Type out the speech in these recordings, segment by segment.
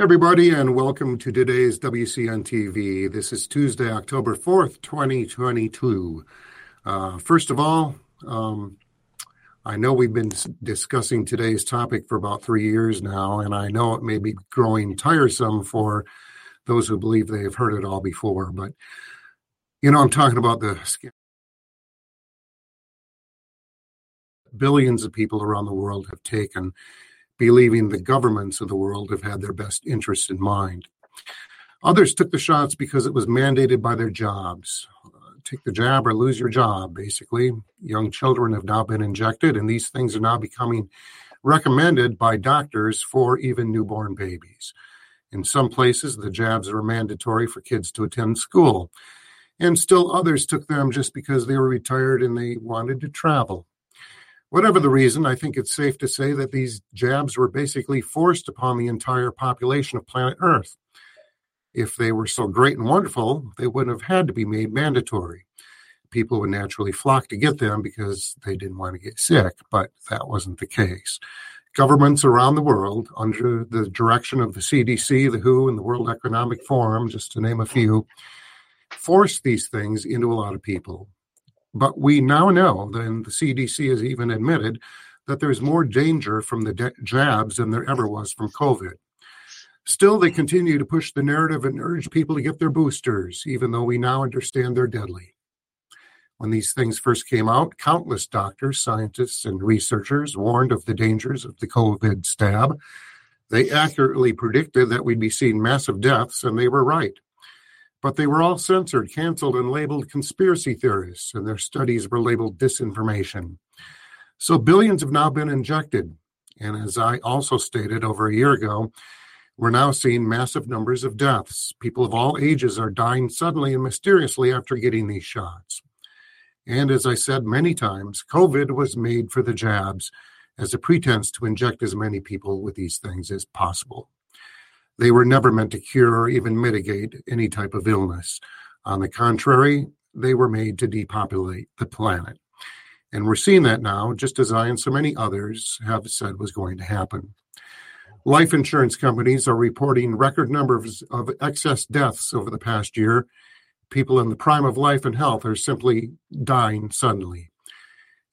Everybody, and welcome to today's WCN TV. This is Tuesday, October 4th, 2022. Uh, first of all, um, I know we've been discussing today's topic for about three years now, and I know it may be growing tiresome for those who believe they have heard it all before, but you know, I'm talking about the billions of people around the world have taken believing the governments of the world have had their best interests in mind. Others took the shots because it was mandated by their jobs. Uh, take the jab or lose your job, basically. Young children have now been injected, and these things are now becoming recommended by doctors for even newborn babies. In some places, the jabs are mandatory for kids to attend school, and still others took them just because they were retired and they wanted to travel. Whatever the reason, I think it's safe to say that these jabs were basically forced upon the entire population of planet Earth. If they were so great and wonderful, they wouldn't have had to be made mandatory. People would naturally flock to get them because they didn't want to get sick, but that wasn't the case. Governments around the world, under the direction of the CDC, the WHO, and the World Economic Forum, just to name a few, forced these things into a lot of people. But we now know, and the CDC has even admitted, that there's more danger from the de- jabs than there ever was from COVID. Still, they continue to push the narrative and urge people to get their boosters, even though we now understand they're deadly. When these things first came out, countless doctors, scientists, and researchers warned of the dangers of the COVID stab. They accurately predicted that we'd be seeing massive deaths, and they were right but they were all censored, canceled, and labeled conspiracy theorists, and their studies were labeled disinformation. So billions have now been injected. And as I also stated over a year ago, we're now seeing massive numbers of deaths. People of all ages are dying suddenly and mysteriously after getting these shots. And as I said many times, COVID was made for the jabs as a pretense to inject as many people with these things as possible. They were never meant to cure or even mitigate any type of illness. On the contrary, they were made to depopulate the planet. And we're seeing that now, just as I and so many others have said was going to happen. Life insurance companies are reporting record numbers of excess deaths over the past year. People in the prime of life and health are simply dying suddenly.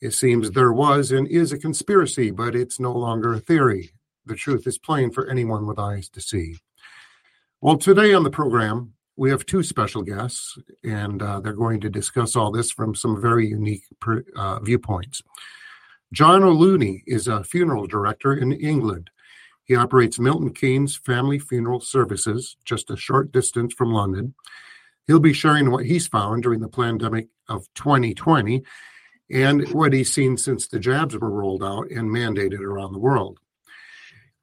It seems there was and is a conspiracy, but it's no longer a theory the truth is plain for anyone with eyes to see. Well, today on the program, we have two special guests, and uh, they're going to discuss all this from some very unique per, uh, viewpoints. John O'Looney is a funeral director in England. He operates Milton Keynes Family Funeral Services, just a short distance from London. He'll be sharing what he's found during the pandemic of 2020 and what he's seen since the jabs were rolled out and mandated around the world.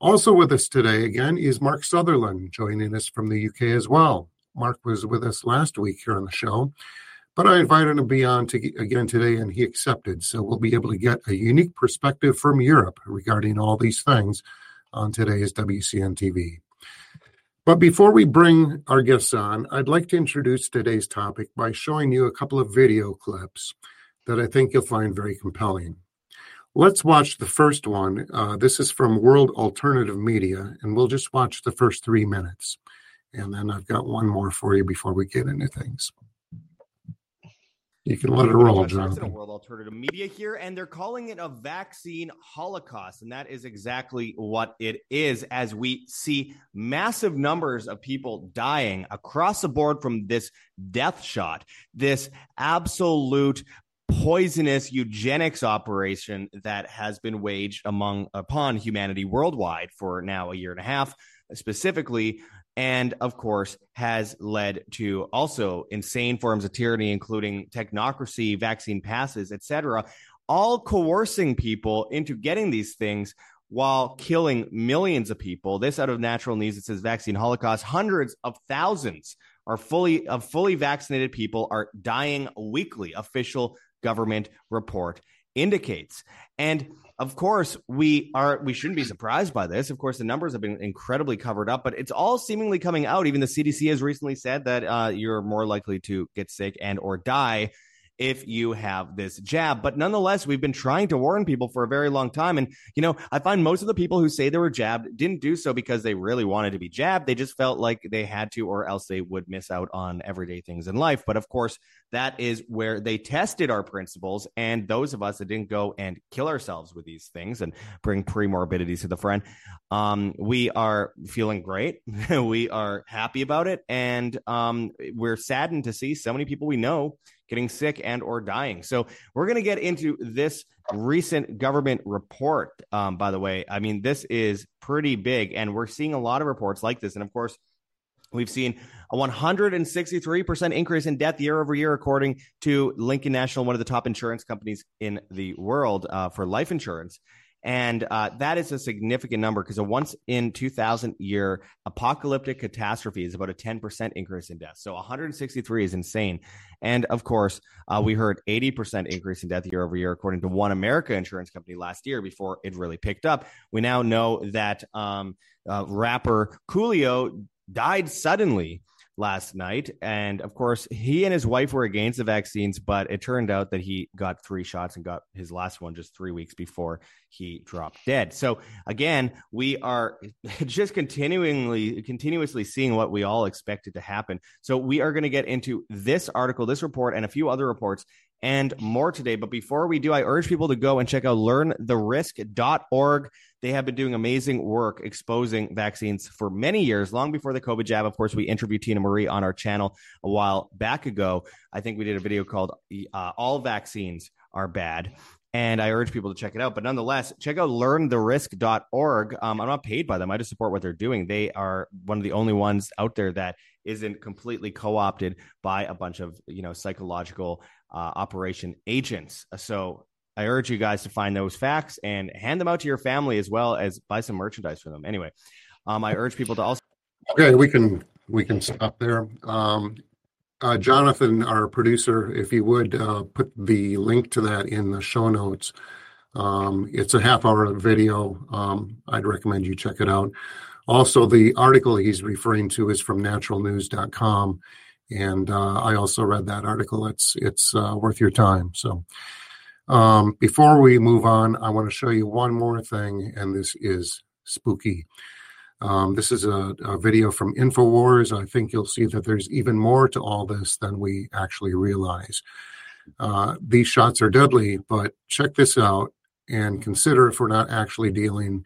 Also with us today again is Mark Sutherland, joining us from the UK as well. Mark was with us last week here on the show, but I invited him to be on to, again today and he accepted. So we'll be able to get a unique perspective from Europe regarding all these things on today's WCN TV. But before we bring our guests on, I'd like to introduce today's topic by showing you a couple of video clips that I think you'll find very compelling. Let's watch the first one. Uh, this is from World Alternative Media, and we'll just watch the first three minutes. And then I've got one more for you before we get into things. You can let it roll, Jonathan. World Alternative Media here, and they're calling it a vaccine holocaust, and that is exactly what it is. As we see massive numbers of people dying across the board from this death shot, this absolute poisonous eugenics operation that has been waged among upon humanity worldwide for now a year and a half specifically and of course has led to also insane forms of tyranny including technocracy vaccine passes etc all coercing people into getting these things while killing millions of people. This out of natural news it says vaccine holocaust. Hundreds of thousands are fully of fully vaccinated people are dying weekly. Official government report indicates. And of course we are we shouldn't be surprised by this. Of course the numbers have been incredibly covered up but it's all seemingly coming out. Even the cdc has recently said that uh, you're more likely to get sick and or die if you have this jab. But nonetheless, we've been trying to warn people for a very long time. And, you know, I find most of the people who say they were jabbed didn't do so because they really wanted to be jabbed. They just felt like they had to, or else they would miss out on everyday things in life. But of course, that is where they tested our principles. And those of us that didn't go and kill ourselves with these things and bring pre-morbidities to the front, um, we are feeling great. we are happy about it. And um, we're saddened to see so many people we know getting sick and or dying. So we're going to get into this recent government report. Um, by the way, I mean this is pretty big, and we're seeing a lot of reports like this. And of course, we've seen a 163% increase in death year over year, according to Lincoln National, one of the top insurance companies in the world uh, for life insurance. And uh, that is a significant number because a once in 2000 year apocalyptic catastrophe is about a 10% increase in death. So 163 is insane. And of course, uh, we heard 80% increase in death year over year, according to One America Insurance Company last year before it really picked up. We now know that um, uh, rapper Coolio died suddenly last night. And of course, he and his wife were against the vaccines, but it turned out that he got three shots and got his last one just three weeks before he dropped dead. So again, we are just continually, continuously seeing what we all expected to happen. So we are going to get into this article, this report, and a few other reports and more today. But before we do, I urge people to go and check out learntherisk.org. They have been doing amazing work exposing vaccines for many years, long before the COVID jab. Of course, we interviewed Tina Marie on our channel a while back ago. I think we did a video called uh, All Vaccines Are Bad and I urge people to check it out. But nonetheless, check out learntherisk.org. Um, I'm not paid by them. I just support what they're doing. They are one of the only ones out there that isn't completely co-opted by a bunch of you know psychological uh, operation agents. So I urge you guys to find those facts and hand them out to your family as well as buy some merchandise for them. Anyway, um, I urge people to also. Okay, we can we can stop there. Um, uh, Jonathan, our producer, if you would uh, put the link to that in the show notes. Um, it's a half hour video. Um, I'd recommend you check it out. Also, the article he's referring to is from naturalnews.com. And uh, I also read that article. It's, it's uh, worth your time. So, um, before we move on, I want to show you one more thing, and this is spooky. Um, this is a, a, video from InfoWars. I think you'll see that there's even more to all this than we actually realize. Uh, these shots are deadly, but check this out and consider if we're not actually dealing,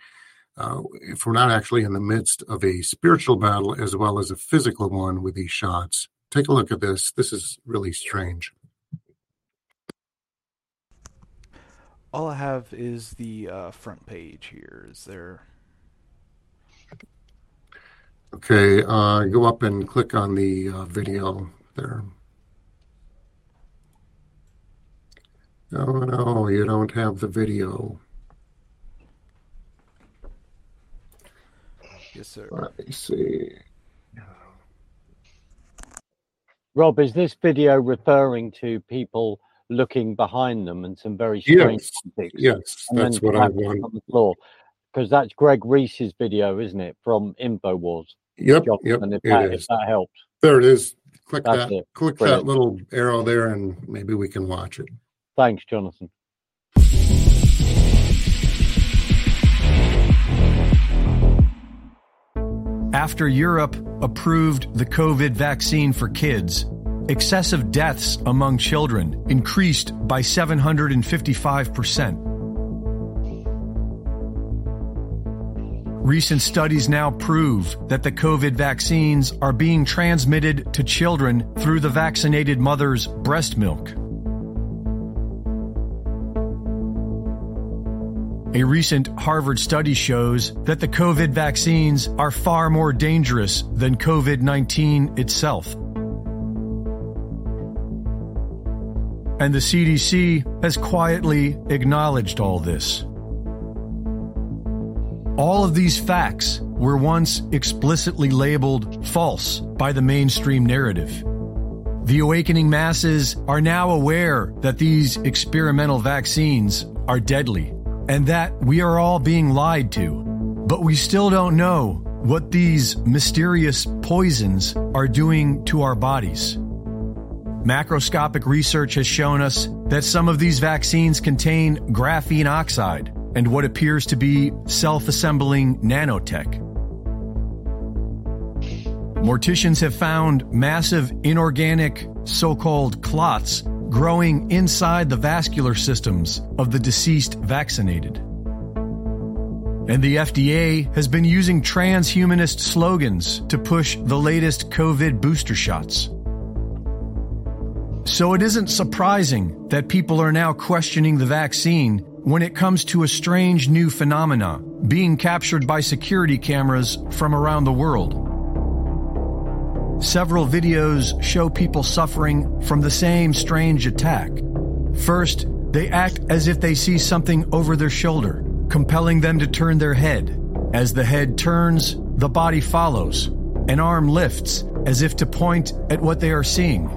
uh, if we're not actually in the midst of a spiritual battle as well as a physical one with these shots. Take a look at this. This is really strange. All I have is the uh, front page here. Is there Okay, uh, go up and click on the uh, video there. No, no, you don't have the video. Yes, sir. Let me see. Rob, is this video referring to people looking behind them and some very strange yes, yes, that's what I want. On the floor because that's Greg Reese's video, isn't it, from Infowars? Yep, yep, if that, if that helps. There it is. Click that's that. It. Click Brilliant. that little arrow there, and maybe we can watch it. Thanks, Jonathan. After Europe approved the COVID vaccine for kids, excessive deaths among children increased by 755%. Recent studies now prove that the COVID vaccines are being transmitted to children through the vaccinated mother's breast milk. A recent Harvard study shows that the COVID vaccines are far more dangerous than COVID 19 itself. And the CDC has quietly acknowledged all this. All of these facts were once explicitly labeled false by the mainstream narrative. The awakening masses are now aware that these experimental vaccines are deadly and that we are all being lied to. But we still don't know what these mysterious poisons are doing to our bodies. Macroscopic research has shown us that some of these vaccines contain graphene oxide and what appears to be self-assembling nanotech. Morticians have found massive inorganic so-called clots growing inside the vascular systems of the deceased vaccinated. And the FDA has been using transhumanist slogans to push the latest COVID booster shots. So it isn't surprising that people are now questioning the vaccine when it comes to a strange new phenomena being captured by security cameras from around the world. Several videos show people suffering from the same strange attack. First, they act as if they see something over their shoulder, compelling them to turn their head. As the head turns, the body follows. An arm lifts as if to point at what they are seeing.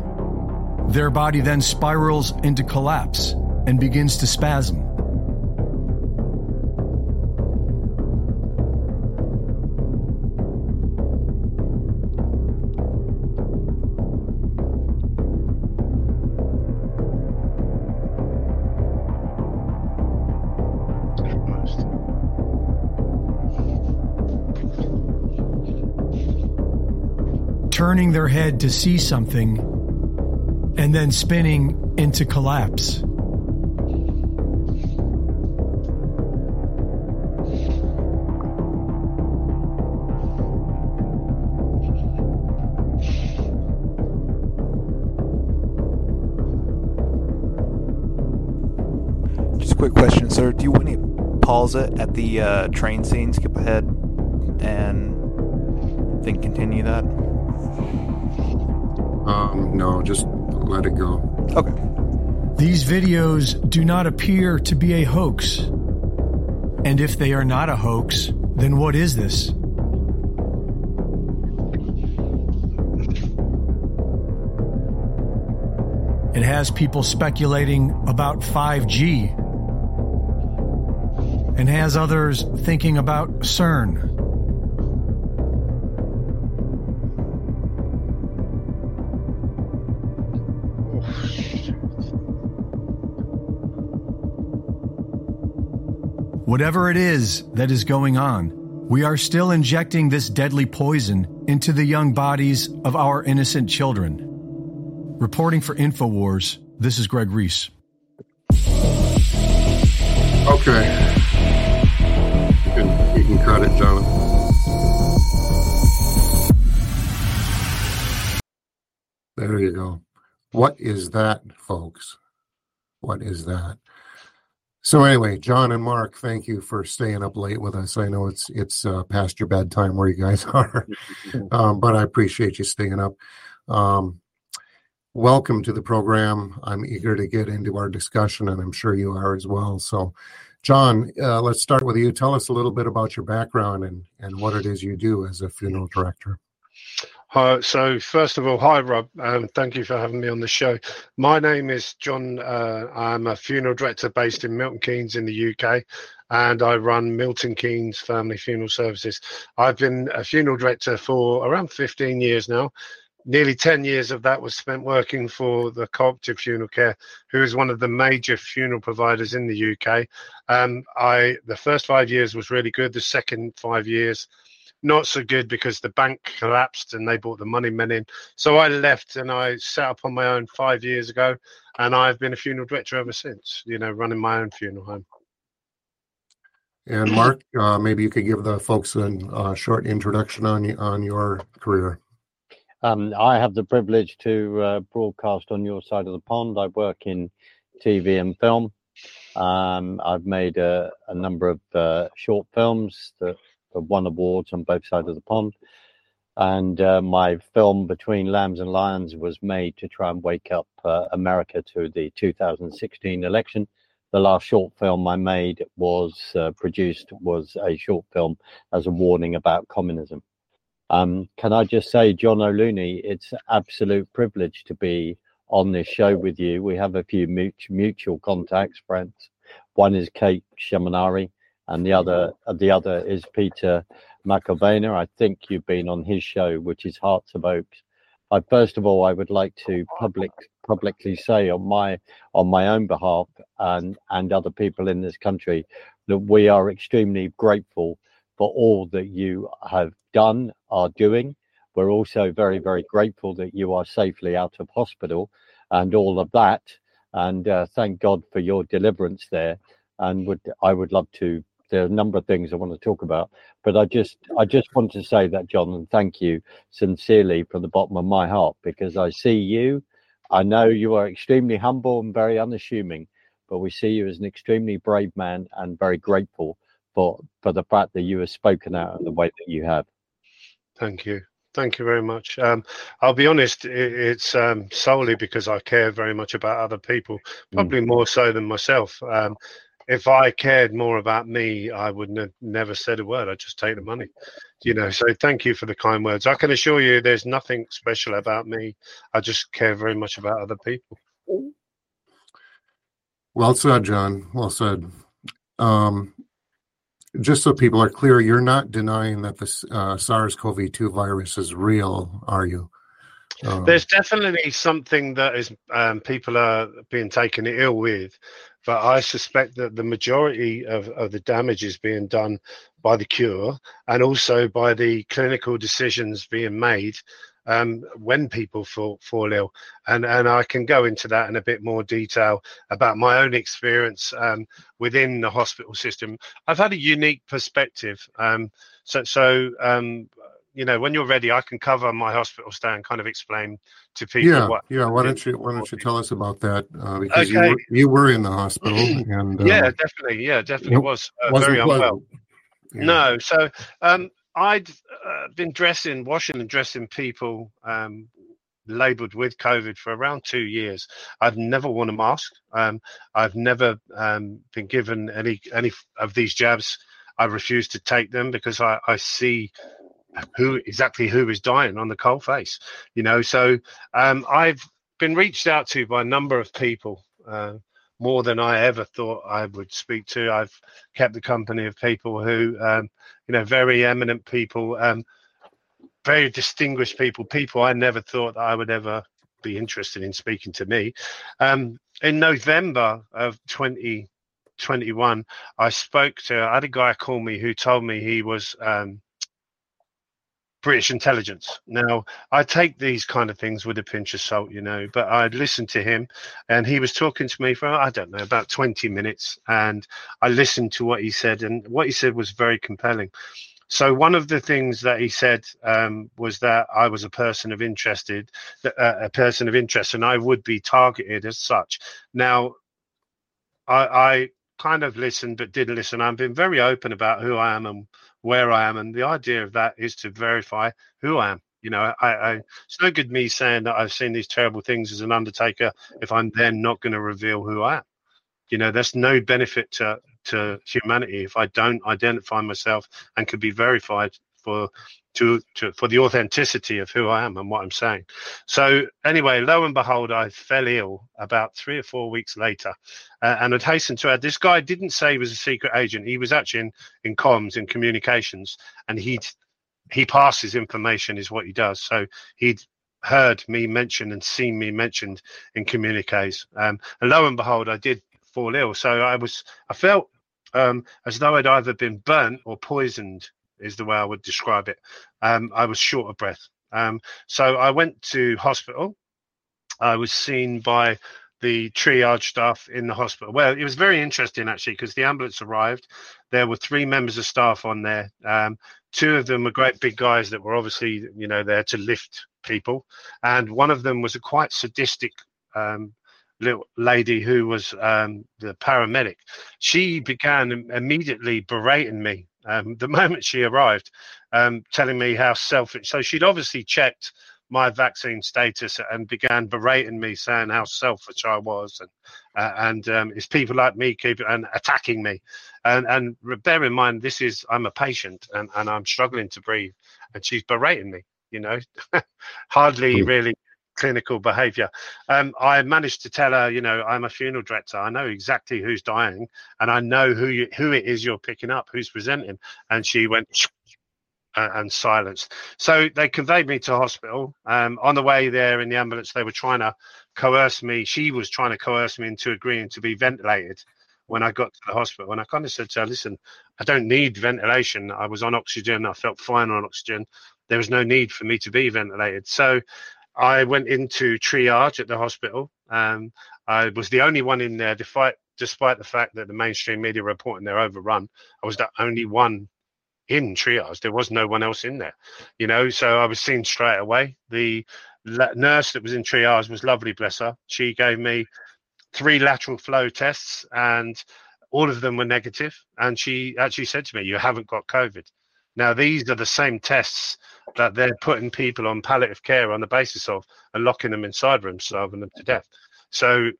Their body then spirals into collapse and begins to spasm. Turning their head to see something and then spinning into collapse. Just a quick question, sir. Do you want to pause it at the uh, train scene, skip ahead, Just let it go. Okay. These videos do not appear to be a hoax. And if they are not a hoax, then what is this? It has people speculating about 5G and has others thinking about CERN. Whatever it is that is going on, we are still injecting this deadly poison into the young bodies of our innocent children. Reporting for InfoWars, this is Greg Reese. Okay. You can, you can cut it, Jonathan. There you go. What is that, folks? What is that? So anyway, John and Mark, thank you for staying up late with us. I know it's it's uh, past your bedtime where you guys are, um, but I appreciate you staying up. Um, welcome to the program. I'm eager to get into our discussion, and I'm sure you are as well. So, John, uh, let's start with you. Tell us a little bit about your background and and what it is you do as a funeral director. Uh, so first of all, hi Rob, um, thank you for having me on the show. My name is John. Uh, I'm a funeral director based in Milton Keynes in the UK, and I run Milton Keynes Family Funeral Services. I've been a funeral director for around 15 years now. nearly 10 years of that was spent working for the Cooperative Funeral Care, who is one of the major funeral providers in the UK. Um, I the first five years was really good. The second five years, not so good because the bank collapsed and they brought the money men in. So I left and I set up on my own five years ago, and I've been a funeral director ever since. You know, running my own funeral home. And Mark, uh, maybe you could give the folks a uh, short introduction on you on your career. Um, I have the privilege to uh, broadcast on your side of the pond. I work in TV and film. Um, I've made a, a number of uh, short films that have won awards on both sides of the pond. And uh, my film Between Lambs and Lions was made to try and wake up uh, America to the 2016 election. The last short film I made was uh, produced was a short film as a warning about communism. Um, can I just say, John O'Looney, it's absolute privilege to be on this show with you. We have a few mutual contacts, friends. One is Kate Shemirani, and the other the other is Peter McIlvenna. I think you've been on his show, which is Hearts of Oaks. I, first of all, I would like to public publicly say on my on my own behalf and and other people in this country that we are extremely grateful for all that you have done, are doing. We're also very, very grateful that you are safely out of hospital and all of that. And uh, thank God for your deliverance there. And would I would love to. There are a number of things I want to talk about, but I just I just want to say that, John, and thank you sincerely from the bottom of my heart because I see you. I know you are extremely humble and very unassuming, but we see you as an extremely brave man and very grateful for for the fact that you have spoken out in the way that you have. Thank you. Thank you very much. Um, I'll be honest, it, it's um, solely because I care very much about other people, mm. probably mm. more so than myself. Um, if I cared more about me, I would have never said a word. I'd just take the money, you know. So thank you for the kind words. I can assure you, there's nothing special about me. I just care very much about other people. Well said, John. Well said. Um, just so people are clear, you're not denying that the uh, SARS-CoV-2 virus is real, are you? Um, There's definitely something that is um, people are being taken ill with, but I suspect that the majority of, of the damage is being done by the cure and also by the clinical decisions being made um, when people fall, fall ill. And, and I can go into that in a bit more detail about my own experience um, within the hospital system. I've had a unique perspective. Um, so, so um, you know, when you're ready, I can cover my hospital stay and kind of explain to people. Yeah, what, yeah. Why don't you Why don't you tell us about that? Uh, because okay. you, were, you were in the hospital, and uh, yeah, definitely, yeah, definitely It was uh, very unwell. Yeah. No, so um, I'd uh, been dressing, washing and dressing people um, labeled with COVID for around two years. I've never worn a mask. Um, I've never um, been given any any of these jabs. I refuse to take them because I, I see who exactly who is dying on the coal face. You know, so um, I've been reached out to by a number of people. Uh, more than I ever thought I would speak to. I've kept the company of people who, um, you know, very eminent people, um, very distinguished people, people I never thought I would ever be interested in speaking to me. Um, in November of 2021, I spoke to, I had a guy call me who told me he was um, British intelligence. Now, I take these kind of things with a pinch of salt, you know, but I'd listened to him and he was talking to me for, I don't know, about 20 minutes. And I listened to what he said, and what he said was very compelling. So, one of the things that he said um, was that I was a person of interested, uh, a person of interest, and I would be targeted as such. Now, I, I kind of listened but didn't listen. I've been very open about who I am and where I am, and the idea of that is to verify who I am. You know, I, I it's no good me saying that I've seen these terrible things as an undertaker if I'm then not going to reveal who I am. You know, there's no benefit to to humanity if I don't identify myself and can be verified for to, to for the authenticity of who I am and what I'm saying. So anyway, lo and behold, I fell ill about three or four weeks later, uh, and I'd hasten to add, this guy didn't say he was a secret agent. He was actually in in comms in communications, and he'd he passes information is what he does. So he'd heard me mentioned and seen me mentioned in communiques. Um, and lo and behold, I did fall ill. So I was, I felt um, as though I'd either been burnt or poisoned, is the way I would describe it. Um, I was short of breath. Um, so I went to hospital. I was seen by the triage staff in the hospital. Well, it was very interesting actually because the ambulance arrived. There were three members of staff on there. Um, two of them were great big guys that were obviously, you know, there to lift people, and one of them was a quite sadistic um, little lady who was um, the paramedic. She began immediately berating me um, the moment she arrived, um, telling me how selfish. So she'd obviously checked my vaccine status and began berating me, saying how selfish I was, and uh, and um, it's people like me keep and attacking me, and and bear in mind this is I'm a patient and and I'm struggling to breathe, and she's berating me, you know, hardly mm. really clinical behavior. Um, I managed to tell her, you know, I'm a funeral director. I know exactly who's dying, and I know who you, who it is you're picking up, who's presenting. And she went and silenced. So they conveyed me to hospital. Um, on the way there in the ambulance, they were trying to coerce me. She was trying to coerce me into agreeing to be ventilated when I got to the hospital. And I kind of said to her, listen, I don't need ventilation. I was on oxygen. I felt fine on oxygen. There was no need for me to be ventilated. So I went into triage at the hospital. Um, I was the only one in there, despite despite the fact that the mainstream media were reporting they're overrun. I was the only one in triage. There was no one else in there, you know. So I was seen straight away. The nurse that was in triage was lovely, bless her. She gave me three lateral flow tests, and all of them were negative. And she actually said to me, "You haven't got COVID." Now these are the same tests that they're putting people on palliative care on the basis of and locking them inside rooms, starving them to death. So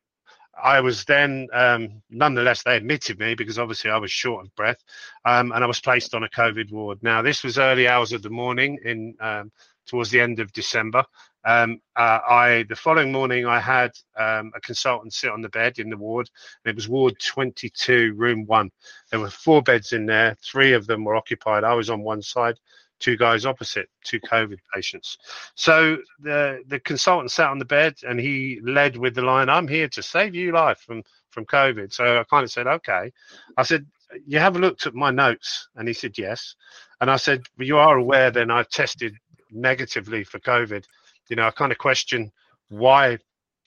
I was then, um, nonetheless, they admitted me because obviously I was short of breath, um, and I was placed on a COVID ward. Now, this was early hours of the morning in um, towards the end of December. Um, uh, I the following morning I had um, a consultant sit on the bed in the ward. and it was Ward 22, Room One. There were four beds in there. Three of them were occupied. I was on one side two guys opposite, two COVID patients. So the the consultant sat on the bed and he led with the line, "I'm here to save you life from from COVID." So I kind of said, "Okay." I said, "You have looked at my notes?" And he said, "Yes." And I said, well, "You are aware then I've tested negatively for COVID." You know, I kind of question why.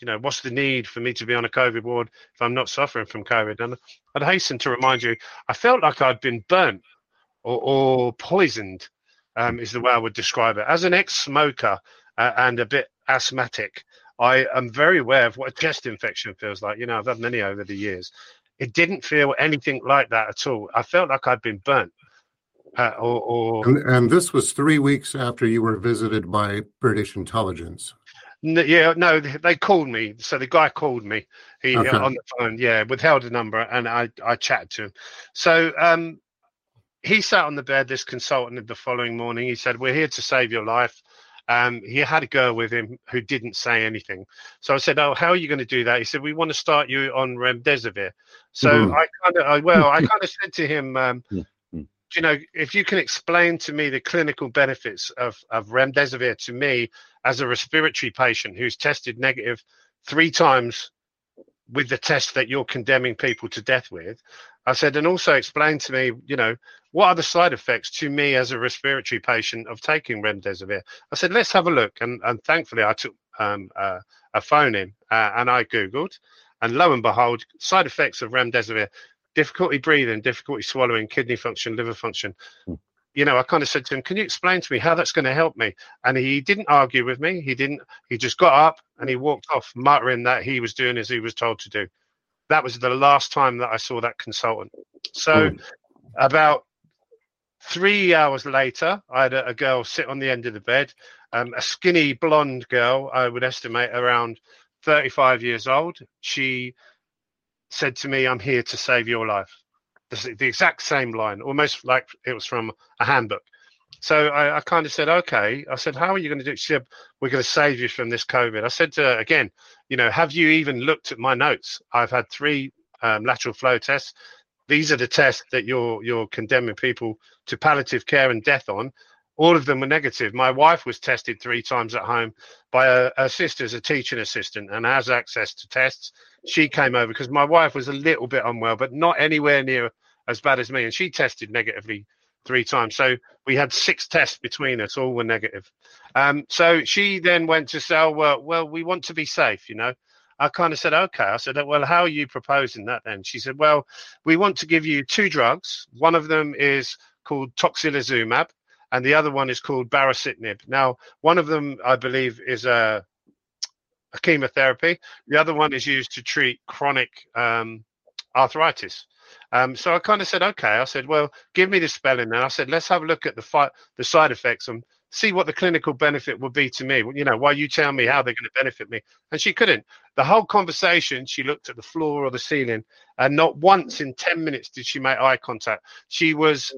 You know, what's the need for me to be on a COVID ward if I'm not suffering from COVID? And I'd hasten to remind you, I felt like I'd been burnt or, or poisoned um, is the way I would describe it. As an ex-smoker uh, and a bit asthmatic, I am very aware of what a chest infection feels like. You know, I've had many over the years. It didn't feel anything like that at all. I felt like I'd been burnt. Uh, or, or... And, and, this was three weeks after you were visited by British intelligence. yeah, no, they called me. So the guy called me. He okay. on the phone, yeah, withheld a number, and I I chatted to him. So um, he sat on the bed, this consultant, the following morning. He said, We're here to save your life. Um, he had a girl with him who didn't say anything. So I said, "Oh, how are you going to do that?" He said, "We want to start you on remdesivir." So mm. I kind of, well, I kind of said to him, um, mm-hmm. You know, if you can explain to me the clinical benefits of of remdesivir to me as a respiratory patient who's tested negative three times with the test that you're condemning people to death with. I said, and also explain to me, you know, what are the side effects to me as a respiratory patient of taking remdesivir? I said, let's have a look. And, and thankfully, I took um, uh, a phone in uh, and I Googled, and lo and behold, side effects of remdesivir difficulty breathing, difficulty swallowing, kidney function, liver function. Hmm you know, I kind of said to him, "Can you explain to me how that's going to help me?" And he didn't argue with me. He didn't. He just got up and he walked off, muttering that he was doing as he was told to do. That was the last time that I saw that consultant. So, mm. about three hours later, I had a, a, girl sit on the end of the bed, um, a skinny blonde girl. I would estimate around thirty-five years old. She said to me, "I'm here to save your life." the, the exact same line, almost like it was from a handbook. So I, I kind of said, okay. I said, how are you going to do it? She said, we're going to save you from this COVID. I said to her, again, you know, have you even looked at my notes? I've had three um, lateral flow tests. These are the tests that you're you're condemning people to palliative care and death on. All of them were negative. My wife was tested three times at home by a, her sister's a teaching assistant and has access to tests. She came over because my wife was a little bit unwell, but not anywhere near as bad as me, and she tested negatively three times. So we had six tests between us, all were negative. Um, so she then went to say, oh, well, well, we want to be safe, you know. I kind of said, okay. I said, well, how are you proposing that then? She said, well, we want to give you two drugs. One of them is called tocilizumab, and the other one is called baricitinib. Now, one of them, I believe, is a, a chemotherapy. The other one is used to treat chronic um, arthritis. Um, so I kind of said, okay. I said, well, give me the spelling. And I said, let's have a look at the fi- the side effects and see what the clinical benefit would be to me. You know, while you tell me how they're going to benefit me. And she couldn't. The whole conversation, she looked at the floor or the ceiling, and not once in 10 minutes did she make eye contact. She was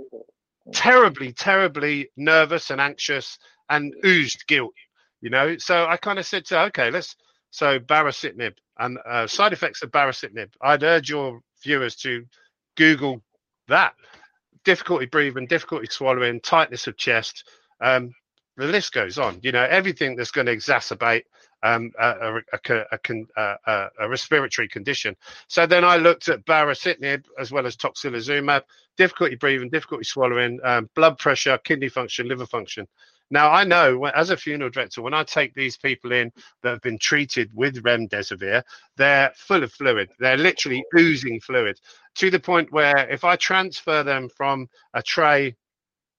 terribly, terribly nervous and anxious and oozed guilt, you know. So I kind of said to her, okay, let's. So baricitinib and uh, side effects of baricitinib. I'd urge your viewers to Google that. Difficulty breathing, difficulty swallowing, tightness of chest. Um, the list goes on. You know, everything that's going to exacerbate um, a, a, a, a, respiratory condition. So then I looked at baricitinib as well as tocilizumab, difficulty breathing, difficulty swallowing, um, blood pressure, kidney function, liver function. Now I know as a funeral director, when I take these people in that have been treated with remdesivir, they're full of fluid. They're literally oozing fluid to the point where if I transfer them from a tray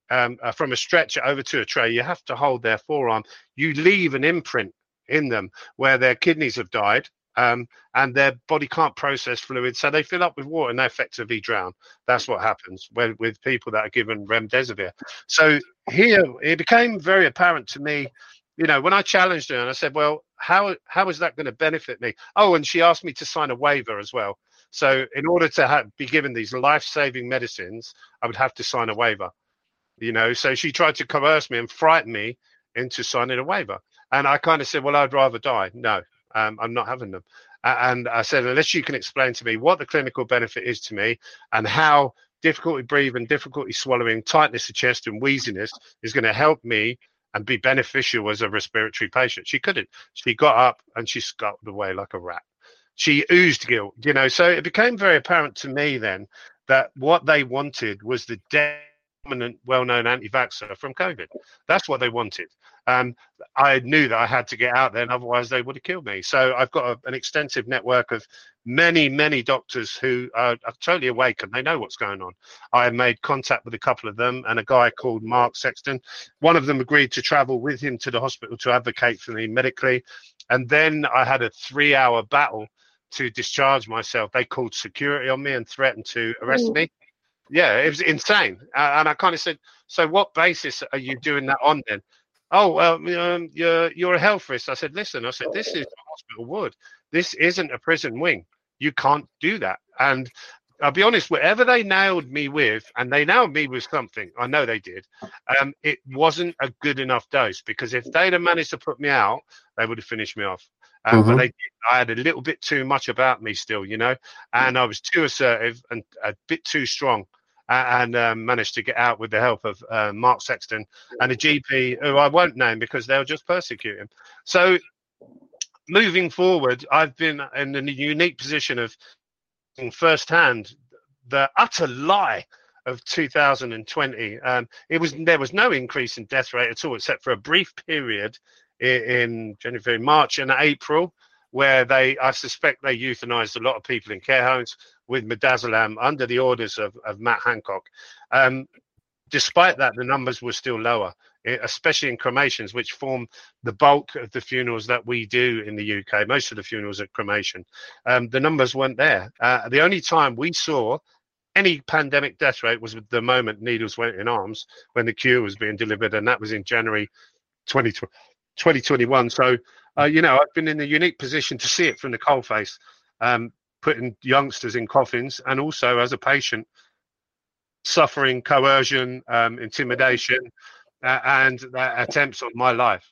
um, uh, from a stretcher over to a tray, you have to hold their forearm. You leave an imprint in them where their kidneys have died um, and their body can't process fluid, so they fill up with water and they effectively drown. That's what happens when, with people that are given remdesivir. So here it became very apparent to me. You know, when I challenged her and I said, "Well, how how is that going to benefit me?" Oh, and she asked me to sign a waiver as well. So, in order to have, be given these life-saving medicines, I would have to sign a waiver. You know, so she tried to coerce me and frighten me into signing a waiver. And I kind of said, well, I'd rather die. No, um, I'm not having them. And I said, unless you can explain to me what the clinical benefit is to me and how difficulty breathing, difficulty swallowing, tightness of chest, and wheeziness is going to help me and be beneficial as a respiratory patient. She couldn't. She got up and she scuttled away like a rat. She oozed guilt, you know. So it became very apparent to me then that what they wanted was the dominant, well-known anti-vaxxer from COVID. That's what they wanted. Um, I knew that I had to get out there, and otherwise they would have killed me. So I've got a, an extensive network of many, many doctors who are, are, totally awake and they know what's going on. I made contact with a couple of them and a guy called Mark Sexton. One of them agreed to travel with him to the hospital to advocate for me medically, and then I had a three-hour battle to discharge myself. They called security on me and threatened to arrest mm. me yeah, it was insane. Uh, and I kind of said, so what basis are you doing that on then? Oh, well, um, you're you're a health risk. I said, listen, I said this is hospital ward. This isn't a prison wing. You can't do that. And I'll be honest, whatever they nailed me with, and they nailed me with something, I know they did, um, it wasn't a good enough dose because if they'd have managed to put me out, they would have finished me off. Um, mm-hmm. But they, I had a little bit too much about me still, you know, and I was too assertive and a bit too strong and um, managed to get out with the help of uh, Mark Sexton and a GP who I won't name because they'll just persecute him. So, moving forward, I've been in a unique position of firsthand the utter lie of 2020. Um, it was there was no increase in death rate at all, except for a brief period in, in January, March, and April where they, I suspect, they euthanized a lot of people in care homes with midazolam under the orders of, of Matt Hancock. Um, despite that, the numbers were still lower, especially in cremations, which form the bulk of the funerals that we do in the UK. Most of the funerals are cremation. Um, the numbers weren't there. Uh, the only time we saw any pandemic death rate was the moment needles went in arms when the cure was being delivered, and that was in January 2020. 2021. So, uh, you know, I've been in the unique position to see it from the coalface, um, putting youngsters in coffins, and also as a patient, suffering coercion, um, intimidation, uh, and uh, attempts on my life.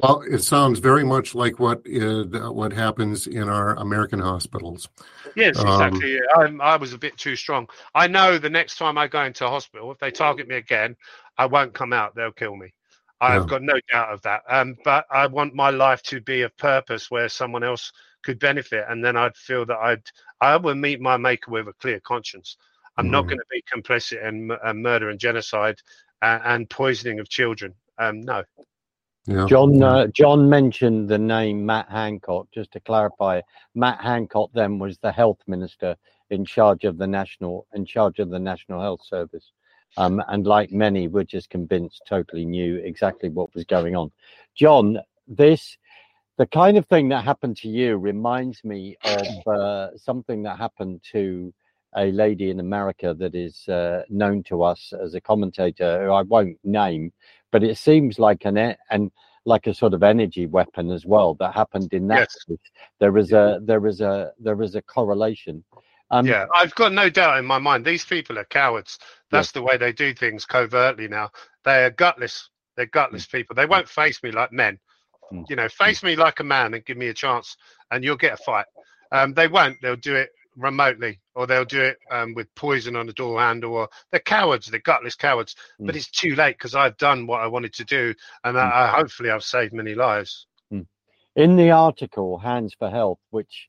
Well, it sounds very much like what is, what happens in our American hospitals. Yes, Um, exactly. yeah. I'm, I was a bit too strong. I know the next time I go into a hospital, if they target me again, I won't come out. They'll kill me. I've Yeah. got no doubt of that. Um, but I want my life to be of purpose where someone else could benefit, and then I'd feel that I'd I would meet my maker with a clear conscience. I'm not Mhm. going to be complicit in mu- uh, murder and genocide uh, and poisoning of children. Um, no. Yeah. John uh, John mentioned the name Matt Hancock. Just to clarify, Matt Hancock then was the health minister in charge of the national in charge of the National Health Service. Um, and like many, we're just convinced totally knew exactly what was going on. John, this the kind of thing that happened to you reminds me of uh, something that happened to a lady in America that is uh, known to us as a commentator who I won't name, but it seems like an e- and like a sort of energy weapon as well that happened in that Yes. There is a there is a there is a correlation. Um, yeah, I've got no doubt in my mind. These people are cowards. That's the way they do things covertly now. They are gutless. They're gutless people. They won't face me like men. Mm. You know, face me like a man and give me a chance, and you'll get a fight. Um, they won't. They'll do it remotely, or they'll do it um, with poison on the door handle. Or they're cowards. They're gutless cowards. But Mm. it's too late because I've done what I wanted to do, and Mm. I, I, hopefully I've saved many lives. in the article hands for health which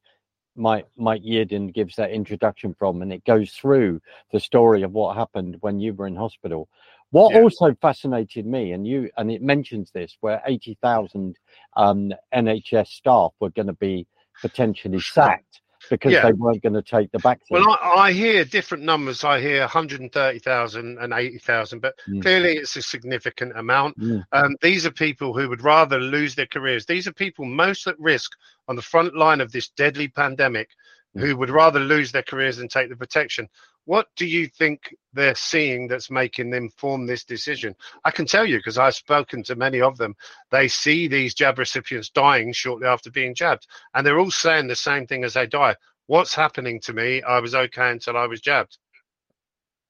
mike mike Yeadon gives that introduction from and it goes through the story of what happened when you were in hospital what Yeah. also fascinated me and you and it mentions this where 80,000 um nhs staff were going to be potentially sacked because Yeah. they weren't going to take the vaccine Well, I, I hear different numbers. I hear 130,000 and 80,000, but Mm. clearly it's a significant amount. Mm. Um, these are people who would rather lose their careers. These are people most at risk on the front line of this deadly pandemic Mm. who would rather lose their careers than take the protection. What do you think they're seeing that's making them form this decision? I can tell you because I've spoken to many of them. They see these jab recipients dying shortly after being jabbed, and they're all saying the same thing as they die. What's happening to me? I was okay until I was jabbed.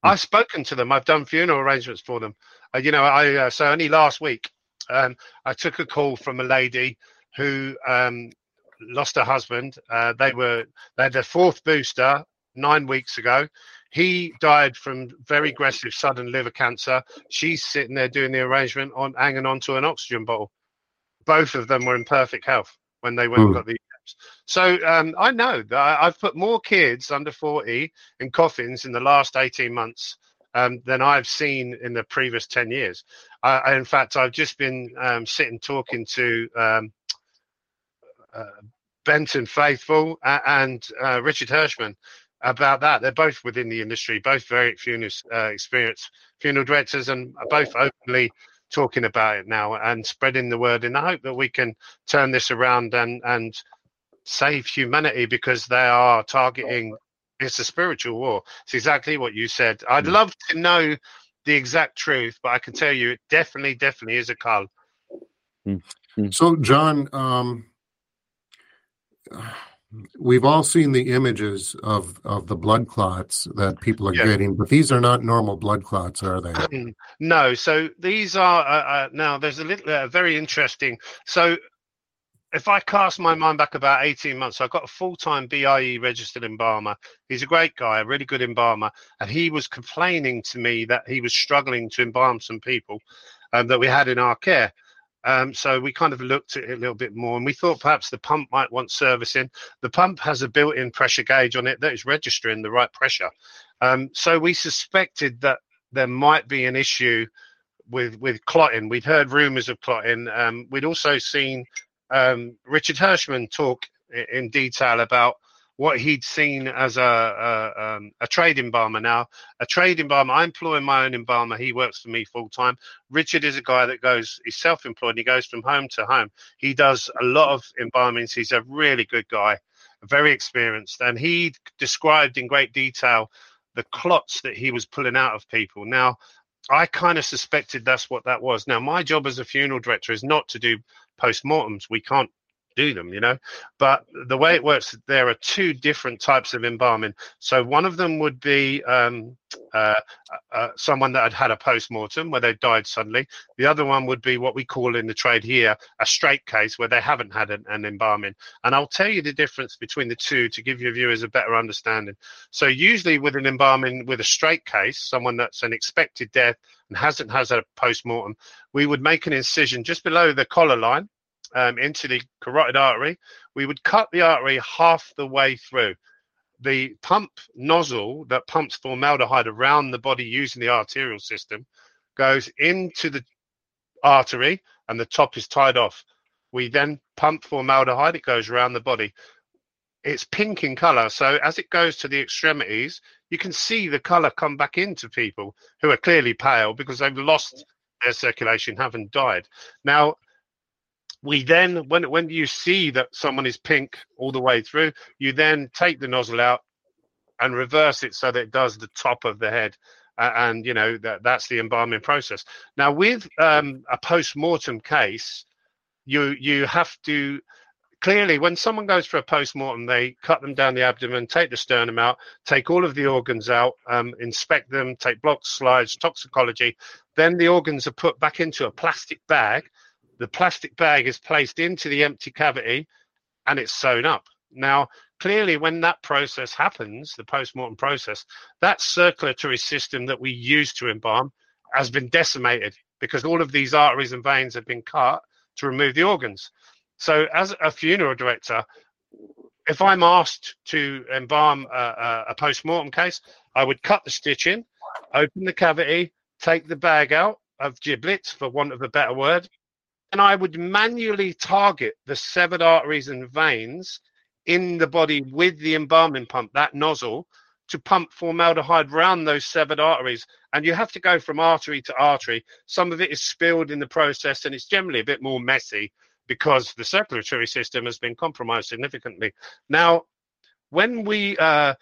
I've spoken to them. I've done funeral arrangements for them. Uh, you know, I uh, so only last week, um, I took a call from a lady who um, lost her husband. Uh, they were they had their fourth booster nine weeks ago. He died from very aggressive sudden liver cancer. She's sitting there doing the arrangement on hanging onto an oxygen bottle. Both of them were in perfect health when they went and Hmm. got the so um, I know that I've put more kids under 40 in coffins in the last 18 months um, than I've seen in the previous 10 years. I, I- in fact, I've just been um, sitting talking to um, uh, Benton Faithful and uh, Richard Hirschman about that. They're both within the industry, both very funeral uh, experienced funeral directors, and are both openly talking about it now and spreading the word. And I hope that we can turn this around and and save humanity because they are targeting. It's a spiritual war. It's exactly what you said. I'd Mm. love to know the exact truth, but I can tell you it definitely, definitely is a cult. So, John, um, we've all seen the images of, of the blood clots that people are Yeah. getting, but these are not normal blood clots, are they? no, so these are uh, uh, now. There's a little uh, very interesting. So, if I cast my mind back about 18 months, I got a full-time BIE registered embalmer. He's a great guy, a really good embalmer, and he was complaining to me that he was struggling to embalm some people um, that we had in our care. Um, so we kind of looked at it a little bit more, and we thought perhaps the pump might want servicing. The pump has a built-in pressure gauge on it that is registering the right pressure. Um, so we suspected that there might be an issue with with clotting. We'd heard rumours of clotting. Um, we'd also seen um, Richard Hirschman talk in detail about what he'd seen as a a, um, a trade embalmer. Now, a trade embalmer, I employ my own embalmer. He works for me full time. Richard is a guy that goes, he's self employed. He goes from home to home. He does a lot of embalmings. He's a really good guy, very experienced. And he described in great detail the clots that he was pulling out of people. Now, I kind of suspected that's what that was. Now, my job as a funeral director is not to do post-mortems. We can't do them, you know. But the way it works, there are two different types of embalming. So one of them would be um, uh, uh, someone that had had a post mortem where they died suddenly. The other one would be what we call in the trade here a straight case where they haven't had an, an embalming. And I'll tell you the difference between the two to give your viewers a better understanding. So usually with an embalming with a straight case, someone that's an expected death and hasn't has a post mortem, we would make an incision just below the collar line um, into the carotid artery. We would cut the artery half the way through. The pump nozzle that pumps formaldehyde around the body using the arterial system goes into the artery and the top is tied off. We then pump formaldehyde, it goes around the body. It's pink in color. So as it goes to the extremities, you can see the color come back into people who are clearly pale because they've lost their circulation, haven't died. Now, we then when when you see that someone is pink all the way through you then take the nozzle out and reverse it so that it does the top of the head. Uh, and you know that that's the embalming process. Now with um, a post-mortem case you you have to clearly when someone goes for a post-mortem they cut them down the abdomen take the sternum out take all of the organs out um, inspect them take blocks slides toxicology. Then the organs are put back into a plastic bag the plastic bag is placed into the empty cavity and it's sewn up. Now, clearly, when that process happens, the post-mortem process, that circulatory system that we use to embalm has been decimated because all of these arteries and veins have been cut to remove the organs. So, as a funeral director, if I'm asked to embalm a, a post-mortem case, I would cut the stitch in, open the cavity, take the bag out of giblets, for want of a better word, and I would manually target the severed arteries and veins in the body with the embalming pump, that nozzle, to pump formaldehyde around those severed arteries. And you have to go from artery to artery. Some of it is spilled in the process, and it's generally a bit more messy because the circulatory system has been compromised significantly. Now, when we uh,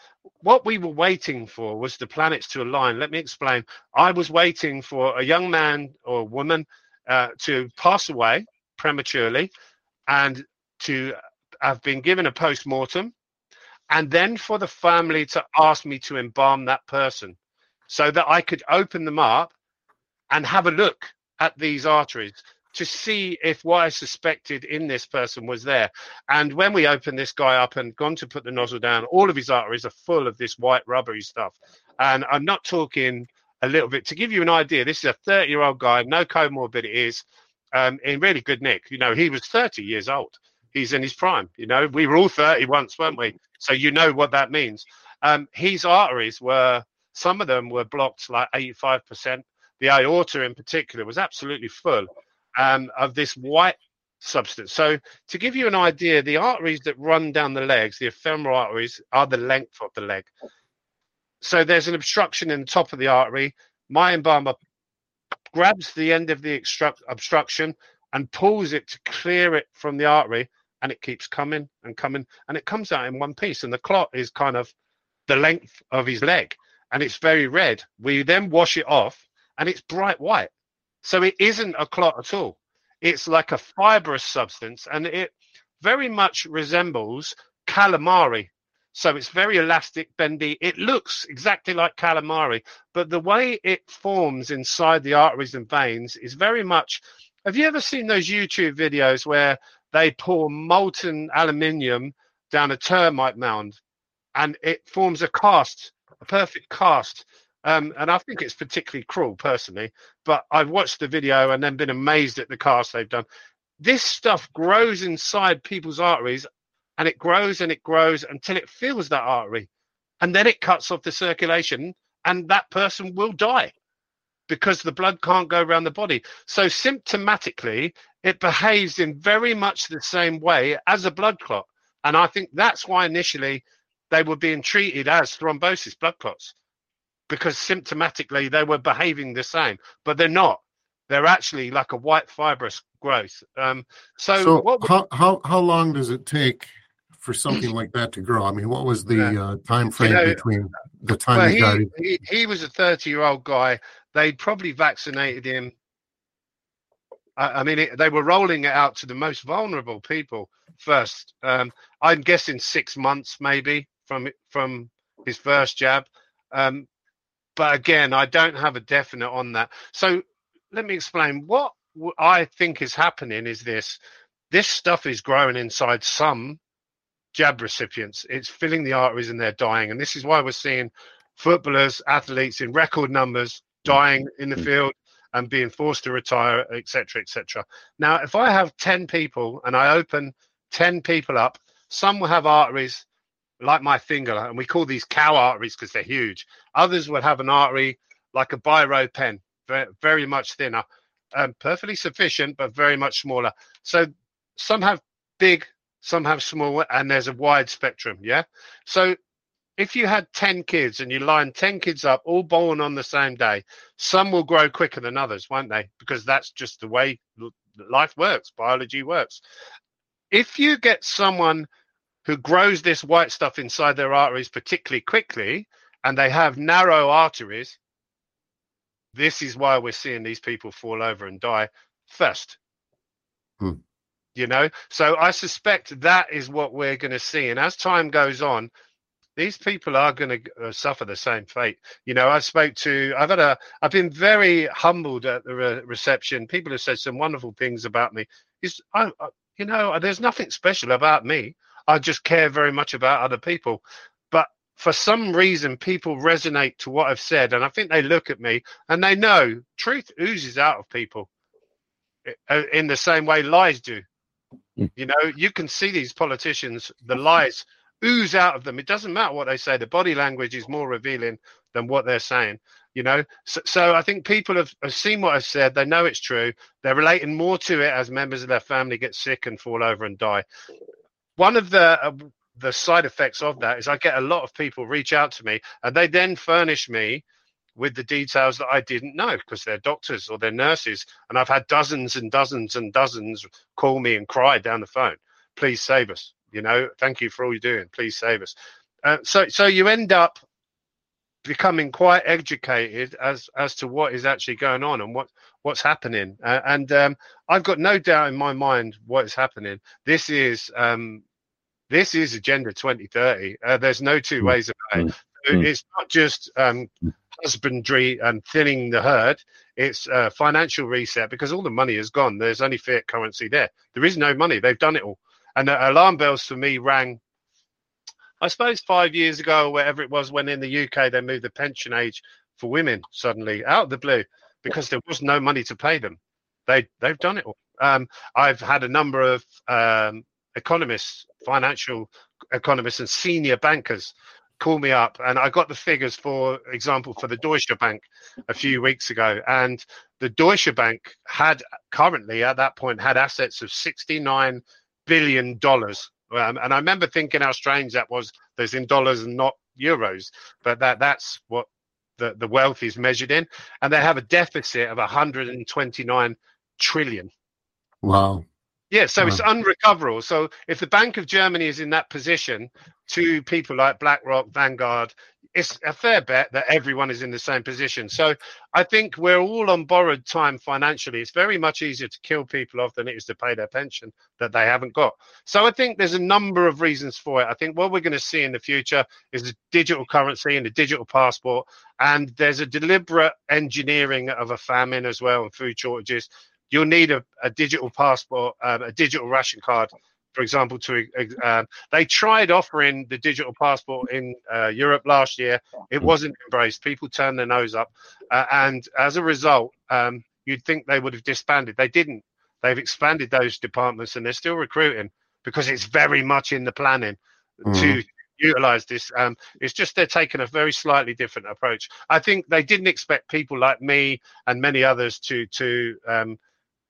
what we were waiting for was the planets to align let me explain i was waiting for a young man or woman uh, to pass away prematurely and to have been given a post mortem, and then for the family to ask me to embalm that person so that I could open them up and have a look at these arteries to see if what I suspected in this person was there. And when we opened this guy up and gone to put the nozzle down, all of his arteries are full of this white rubbery stuff. And I'm not talking a little bit to give you an idea. This is a 30 year old guy, no comorbidities, um, in really good nick. You know, he was 30 years old. He's in his prime. You know, we were all 30 once, weren't we? So you know what that means. Um, his arteries were, some of them were blocked like 85%. The aorta in particular was absolutely full um, of this white substance. So to give you an idea, the arteries that run down the legs, the ephemeral arteries, are the length of the leg so there's an obstruction in the top of the artery. My embalmer grabs the end of the obstruction and pulls it to clear it from the artery, and it keeps coming and coming, and it comes out in one piece. And the clot is kind of the length of his leg, and it's very red. We then wash it off, and it's bright white. So it isn't a clot at all. It's like a fibrous substance, and it very much resembles calamari so it's very elastic, bendy. It looks exactly like calamari, but the way it forms inside the arteries and veins is very much. Have you ever seen those YouTube videos where they pour molten aluminium down a termite mound and it forms a cast, a perfect cast? Um, and I think it's particularly cruel personally, but I've watched the video and then been amazed at the cast they've done. This stuff grows inside people's arteries and it grows and it grows until it fills that artery and then it cuts off the circulation and that person will die because the blood can't go around the body. So symptomatically it behaves in very much the same way as a blood clot and i think that's why initially they were being treated as thrombosis blood clots because symptomatically they were behaving the same but they're not. They're actually like a white fibrous growth. Um, so, so what how, how how long does it take for something like that to grow? I mean, what was the yeah. uh, time frame you know, between the time well, he, got he, he was a 30 year old guy. They'd probably vaccinated him I, I mean, it, they were rolling it out to the most vulnerable people first. Um, I'm guessing six months maybe from from his first jab. Um, but again, I don't have a definite on that. So let me explain. What I think is happening is this: this stuff is growing inside some jab recipients. It's filling the arteries and they're dying, and this is why we're seeing footballers, athletes in record numbers dying in the field and being forced to retire, etc., etc. Now, if I have ten people and I open ten people up, some will have arteries like my finger, and we call these cow arteries because they're huge. Others will have an artery like a biro pen, very, very much thinner, um, perfectly sufficient, but very much smaller. So some have big, some have small, and there's a wide spectrum. Yeah. So if you had 10 kids and you line 10 kids up, all born on the same day, some will grow quicker than others, won't they? Because that's just the way life works, biology works. If you get someone who grows this white stuff inside their arteries particularly quickly and they have narrow arteries, this is why we're seeing these people fall over and die first. Hmm. You know, so I suspect that is what we're going to see. And as time goes on, these people are going to uh, suffer the same fate. You know, I spoke to, I've had a, I've been very humbled at the re- reception. People have said some wonderful things about me. Is, I, I, you know, there's nothing special about me. I just care very much about other people. But for some reason, people resonate to what I've said, and I think they look at me and they know truth oozes out of people uh, in the same way lies do. Mm. You know, you can see these politicians, the lies ooze out of them. It doesn't matter what they say. The body language is more revealing than what they're saying. You know, so, so I think people have, have seen what I've said. They know it's true. They're relating more to it as members of their family get sick and fall over and die. One of the uh, the side effects of that is I get a lot of people reach out to me and they then furnish me with the details that I didn't know because they're doctors or they're nurses. And I've had dozens and dozens and dozens call me and cry down the phone, please save us. You know, thank you for all you're doing. Please save us. Uh, so, so you end up becoming quite educated as as to what is actually going on and what what's happening. Uh, and um, I've got no doubt in my mind what is happening. This is um, this is Agenda 2030. Uh, there's no two mm. ways about it. Mm. It's not just um, mm. husbandry and thinning the herd. It's a financial reset because all the money is gone. There's only fiat currency there. There is no money. They've done it all. And the alarm bells for me rang, I suppose, five years ago or whatever it was when in the UK they moved the pension age for women suddenly out of the blue because there was no money to pay them. They they've done it all. Um, I've had a number of um, economists, financial economists, and senior bankers call me up, and I got the figures, for example, for the Deutsche Bank a few weeks ago, and the Deutsche Bank had currently at that point had assets of 69 billion dollars. Um, and I remember thinking how strange that was. There's in dollars and not euros, but that that's what the, the wealth is measured in. And they have a deficit of 129 trillion. Wow. Yeah, so wow. it's uh-huh. unrecoverable. So if the Bank of Germany is in that position to people like BlackRock, Vanguard, it's a fair bet that everyone is in the same position. So I think we're all on borrowed time financially. It's very much easier to kill people off than it is to pay their pension that they haven't got. So I think there's a number of reasons for it. I think what we're going to see in the future is a digital currency and a digital passport. And there's a deliberate engineering of a famine as well and food shortages. You'll need a, a digital passport, um, a digital ration card for example, to uh, they tried offering the digital passport in uh, Europe last year. It wasn't embraced. People turned their nose up, uh, and as a result, um, you'd think they would have disbanded. They didn't. They've expanded those departments, and they're still recruiting because it's very much in the planning mm-hmm. to utilize this. Um, it's just they're taking a very slightly different approach. I think they didn't expect people like me and many others to to um,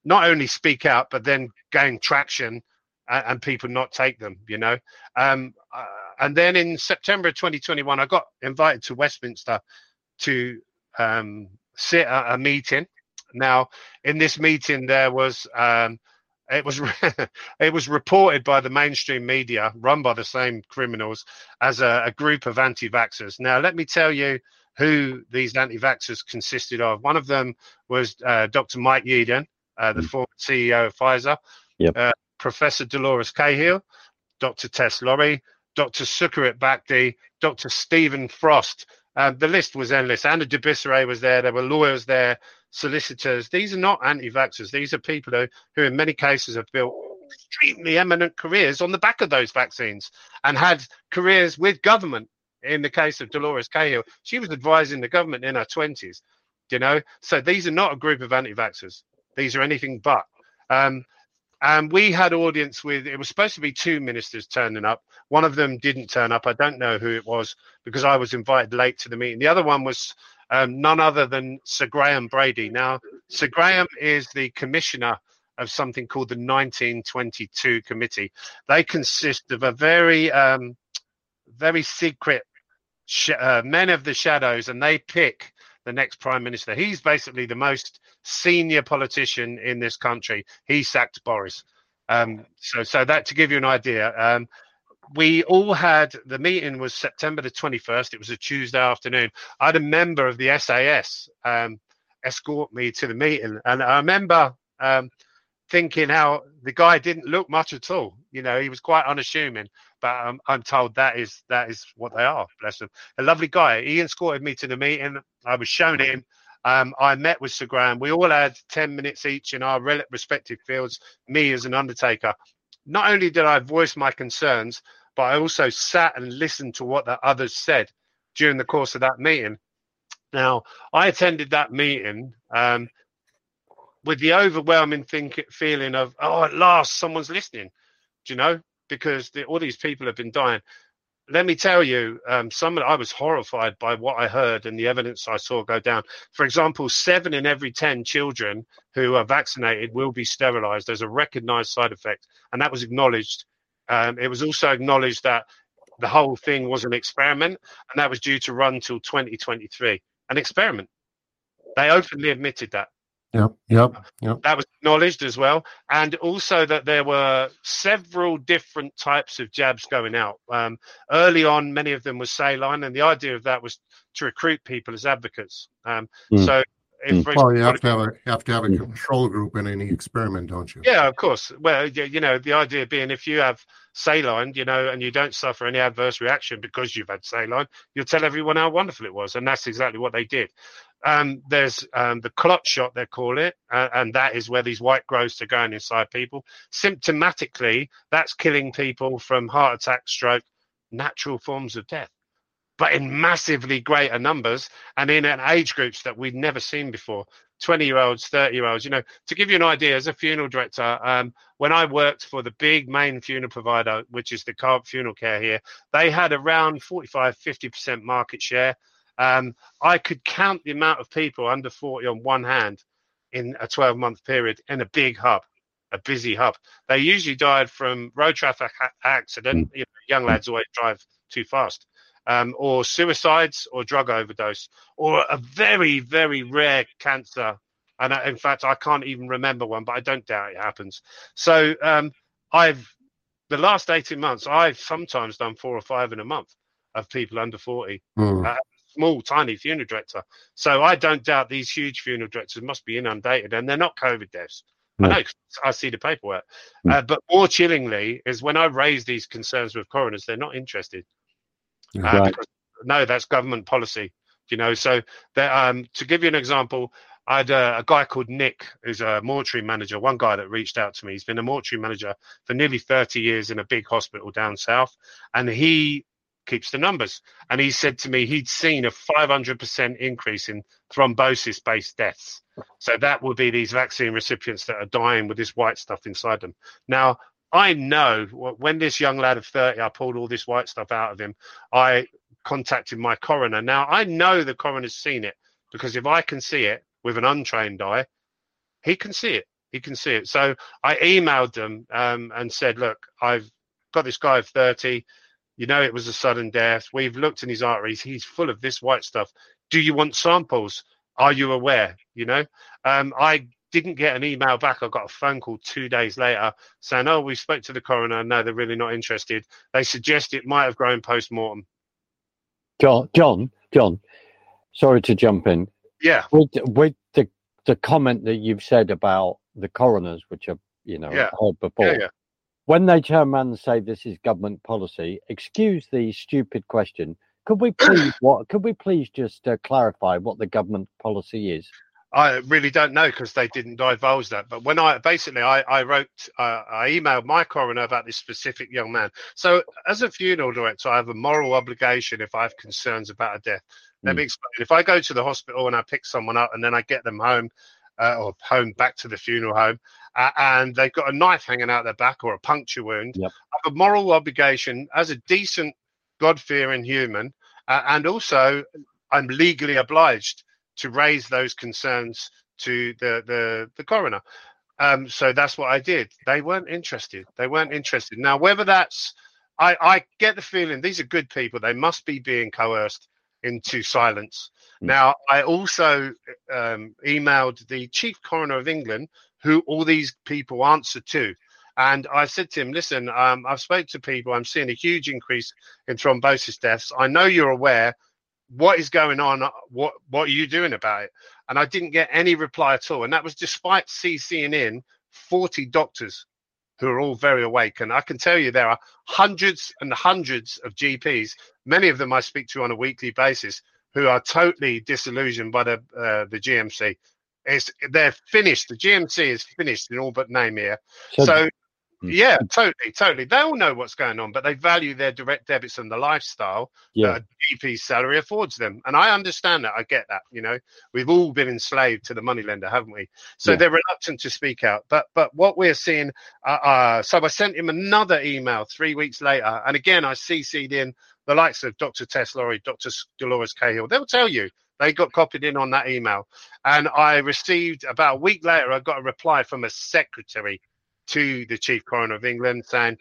not only speak out but then gain traction and, and people not take them, you know. Um, uh, and then in September 2021, I got invited to Westminster to um, sit at a meeting. Now, in this meeting, there was um, it was it was reported by the mainstream media, run by the same criminals, as a, a group of anti-vaxxers. Now, let me tell you who these anti-vaxxers consisted of. One of them was uh, Dr. Mike Yeadon, uh, the Mm. former CEO of Pfizer, Yep. uh, Professor Dolores Cahill, Dr. Tess Lawrie, Dr. Sucharit Bhakdi, Dr. Stephen Frost. Um, the list was endless. Anna de Buisseret was there. There were lawyers there, solicitors. These are not anti-vaxxers. These are people who, who in many cases have built extremely eminent careers on the back of those vaccines and had careers with government. In the case of Dolores Cahill, she was advising the government in her 20s, you know. So these are not a group of anti vaxxers. These are anything but. Um, and we had audience with, it was supposed to be two ministers turning up. One of them didn't turn up. I don't know who it was because I was invited late to the meeting. The other one was um, none other than Sir Graham Brady. Now, Sir Graham is the commissioner of something called the 1922 committee. They consist of a very, um, very secret sh- uh, men of the shadows, and they pick the next prime minister. He's basically the most senior politician in this country. He sacked Boris. Um, so, so that to give you an idea. Um, we all had the meeting was September the 21st. It was a Tuesday afternoon. I had a member of the SAS um, escort me to the meeting, and I remember um, thinking how the guy didn't look much at all. You know, he was quite unassuming, but um, I'm told that is that is what they are. Bless them. A lovely guy. He escorted me to the meeting. I was shown him. Um, I met with Sir Graham. We all had 10 minutes each in our respective fields. Me as an undertaker. Not only did I voice my concerns, but I also sat and listened to what the others said during the course of that meeting. Now, I attended that meeting um, with the overwhelming think, feeling of, oh, at last someone's listening, do you know? Because the, all these people have been dying. Let me tell you, um, some I was horrified by what I heard and the evidence I saw go down. For example, seven in every 10 children who are vaccinated will be sterilized There's a recognized side effect. And that was acknowledged. Um, it was also acknowledged that the whole thing was an experiment and that was due to run till 2023. An experiment. They openly admitted that Yep, yep, yep. that was acknowledged as well, and also that there were several different types of jabs going out. Um, early on, many of them were saline, and the idea of that was to recruit people as advocates. Um, Mm. So, if, for Well, you have to have a have to have a control group in any experiment, don't you? Yeah, of course. Well, you know, the idea being if you have saline, you know, and you don't suffer any adverse reaction because you've had saline, you'll tell everyone how wonderful it was, and that's exactly what they did. Um, there's um, the clot shot, they call it, uh, and that is where these white growths are going inside people. Symptomatically, that's killing people from heart attack, stroke, natural forms of death, but in massively greater numbers and in an age groups that we've never seen before. 20 year olds, 30 year olds. You know, to give you an idea, as a funeral director, um, when I worked for the big main funeral provider, which is the Co-op Funeral Care here, they had around 45, 50% market share. Um, I could count the amount of people under 40 on one hand in a 12 month period in a big hub, a busy hub. They usually died from road traffic ha- accident. You know, young lads always drive too fast. Um, or suicides or drug overdose or a very, very rare cancer. And I, in fact, I can't even remember one, but I don't doubt it happens. So um, I've, the last 18 months, I've sometimes done four or five in a month of people under 40 Hmm. Small, tiny funeral director. So I don't doubt these huge funeral directors must be inundated, and they're not COVID deaths. No. I know I see the paperwork. Mm. Uh, but more chillingly is when I raise these concerns with coroners, they're not interested. Uh, Right. because, no, that's government policy. You know, so that, um, to give you an example, I had a, a guy called Nick, who's a mortuary manager. One guy that reached out to me. He's been a mortuary manager for nearly 30 years in a big hospital down south, and he keeps the numbers. And he said to me he'd seen a 500% increase in thrombosis based deaths. So that would be these vaccine recipients that are dying with this white stuff inside them. Now, I know when this young lad of 30, I pulled all this white stuff out of him, I contacted my coroner. Now, I know the coroner's seen it because if I can see it with an untrained eye, he can see it. He can see it. So I emailed them um, and said, look, I've got this guy of 30. You know, it was a sudden death. We've looked in his arteries. He's full of this white stuff. Do you want samples? Are you aware? You know, um, I didn't get an email back. I got a phone call two days later saying, oh, we spoke to the coroner. No, they're really not interested. They suggest it might have grown post mortem. John, John, John. Sorry to jump in. Yeah. With with the the comment that you've said about the coroners, which are you know Yeah. heard before. Yeah, yeah. When they turn around and say this is government policy, excuse the stupid question. Could we please what? Could we please just uh, clarify what the government policy is? I really don't know because they didn't divulge that. But when I basically I, I wrote uh, I emailed my coroner about this specific young man. So as a funeral director, I have a moral obligation if I have concerns about a death. Let Mm. me explain. If I go to the hospital and I pick someone up and then I get them home uh, or home back to the funeral home uh, and they've got a knife hanging out their back or a puncture wound, Yep. I have a moral obligation as a decent, God-fearing human, uh, and also I'm legally obliged to raise those concerns to the the, the coroner. Um, so that's what I did. They weren't interested. They weren't interested. Now, whether that's I, I get the feeling these are good people. They must be being coerced into silence. Mm. Now, I also um, emailed the chief coroner of England, who all these people answer to. And I said to him, listen, um, I've spoke to people. I'm seeing a huge increase in thrombosis deaths. I know you're aware. What is going on? What what are you doing about it? And I didn't get any reply at all. And that was despite CCing in 40 doctors who are all very awake. And I can tell you there are hundreds and hundreds of GPs, many of them I speak to on a weekly basis, who are totally disillusioned by the uh, the GMC. It's they're finished. The GMC is finished in all but name here. So, Mm. yeah, totally, totally. They all know what's going on, but they value their direct debits and the lifestyle yeah, that a GP salary affords them. And I understand that. I get that. You know, we've all been enslaved to the moneylender, haven't we? So Yeah. they're reluctant to speak out. But but what we're seeing, uh, uh, so I sent him another email three weeks later, and again I CC'd in the likes of Dr. Tess Lawrie, Dr. Dolores Cahill. They'll tell you. They got copied in on that email. And I received about a week later, I got a reply from a secretary to the Chief Coroner of England saying,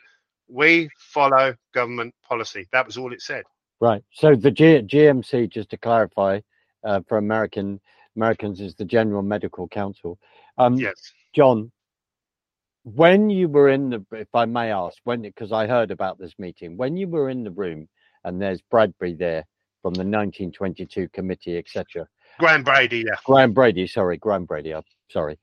We follow government policy. That was all it said. right. So the G- GMC, just to clarify, uh, for American Americans, is the General Medical Council. Um, Yes. John, when you were in the, if I may ask, when because I heard about this meeting, when you were in the room, and there's Bradbury there from the 1922 committee, etc. Graham Brady, yeah. Graham Brady, sorry, Graham Brady, I'm sorry.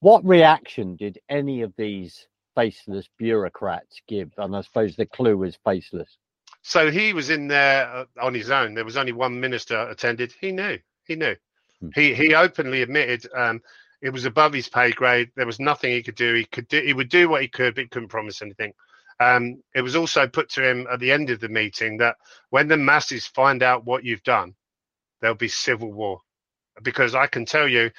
What reaction did any of these faceless bureaucrats give? And I suppose the clue is faceless. So he was in there uh, on his own. There was only one minister attended. He knew. He knew. Hmm. He he openly admitted um, it was above his pay grade. There was nothing he could do. He could do. He would do what he could, but he couldn't promise anything. Um, it was also put to him at the end of the meeting that when the masses find out what you've done, there'll be civil war. Because I can tell you,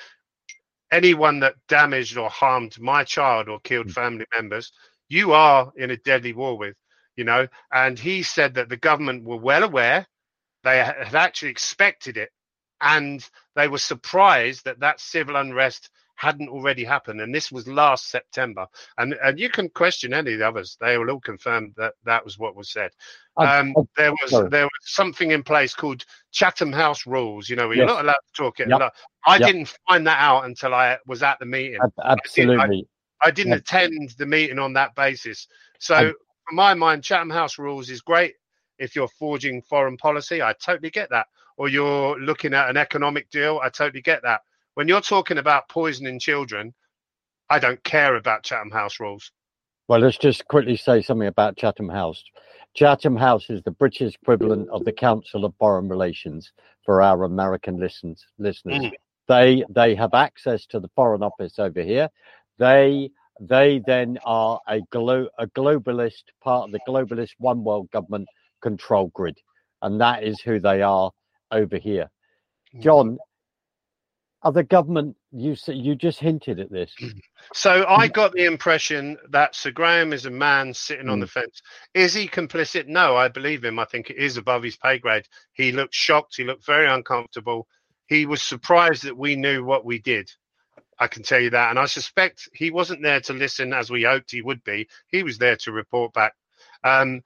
anyone that damaged or harmed my child or killed family members, you are in a deadly war with, you know. And he said that the government were well aware, they had actually expected it, and they were surprised that that civil unrest hadn't already happened. And this was last September. And and you can question any of the others; they will all confirm that that was what was said. I- Um, I- there was sorry. there was something in place called Chatham House rules. You know, Yes. you're not allowed to talk it. Yep. I Yep. didn't find that out until I was at the meeting. Absolutely. I didn't Yep. attend the meeting on that basis. So, for my mind, Chatham House rules is great if you're forging foreign policy. I totally get that. Or you're looking at an economic deal. I totally get that. When you're talking about poisoning children, I don't care about Chatham House rules. Well, let's just quickly say something about Chatham House. Chatham House is the British equivalent of the Council of Foreign Relations for our American listens, listeners. Mm. They they have access to the Foreign Office over here. They they then are a glo- a globalist part of the globalist one world government control grid, and that is who they are over here. John, the government? You you just hinted at this. So I got the impression that Sir Graham is a man sitting on Mm. the fence. Is he complicit? No, I believe him. I think it is above his pay grade. He looked shocked. He looked very uncomfortable. He was surprised that we knew what we did. I can tell you that. And I suspect he wasn't there to listen as we hoped he would be. He was there to report back. Um,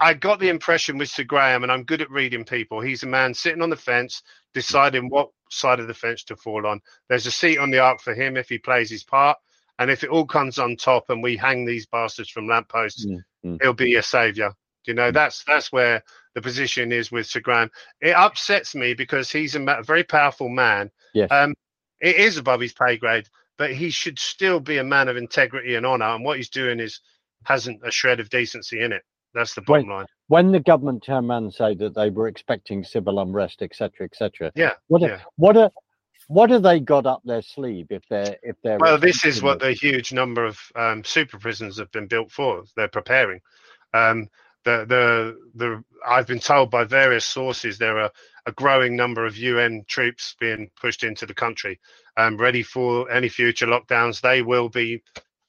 I got the impression with Sir Graham, and I'm good at reading people. He's a man sitting on the fence, deciding what side of the fence to fall on. There's a seat on the ark for him if he plays his part. And if it all comes on top and we hang these bastards from lampposts, Mm, mm. he'll be a savior. You know, that's that's where the position is with Sir Graham. It upsets me because he's a, ma- a very powerful man. Yes. Um, it is above his pay grade, but he should still be a man of integrity and honor. And what he's doing is hasn't a shred of decency in it. That's the bottom line. When the government turned around and say that they were expecting civil unrest, etc., etc. Yeah. What yeah. what a what have they got up their sleeve if they're if they're well this is what the huge number of um, super prisons have been built for they're preparing um, the the the i've been told by various sources there are a growing number of un troops being pushed into the country um, ready for any future lockdowns they will be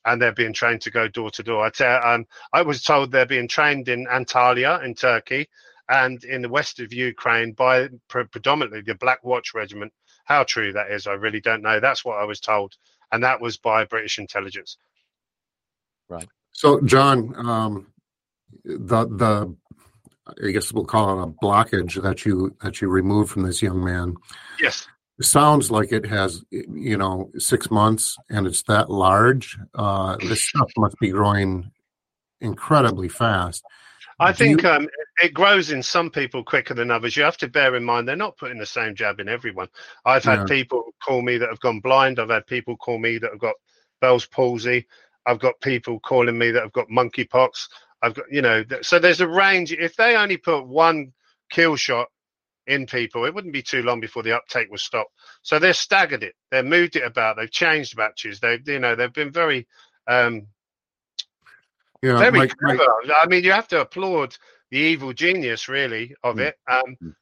and they're being trained to go door to door i tell um, i was told they're being trained in antalya in turkey and in the west of ukraine by pre- predominantly the black watch regiment how true that is, I really don't know. That's what I was told, and that was by British intelligence. Right. So, John, um, the the I guess we'll call it a blockage that you that you removed from this young man. Yes. Sounds like it has, you know, six months, and it's that large. Uh, this stuff must be growing incredibly fast. I Do think you- um, it grows in some people quicker than others. You have to bear in mind they're not putting the same jab in everyone. I've had Yeah. people call me that have gone blind. I've had people call me that have got Bell's palsy. I've got people calling me that have got monkeypox. I've got, you know, th- so there's a range. If they only put one kill shot in people, it wouldn't be too long before the uptake was stopped. So they've staggered it. They've moved it about. They've changed batches. They've, you know, they've been very, um, Yeah, very Mike, Mike, clever. I mean, you have to applaud the evil genius, really, of Mm. it. Um, Mm.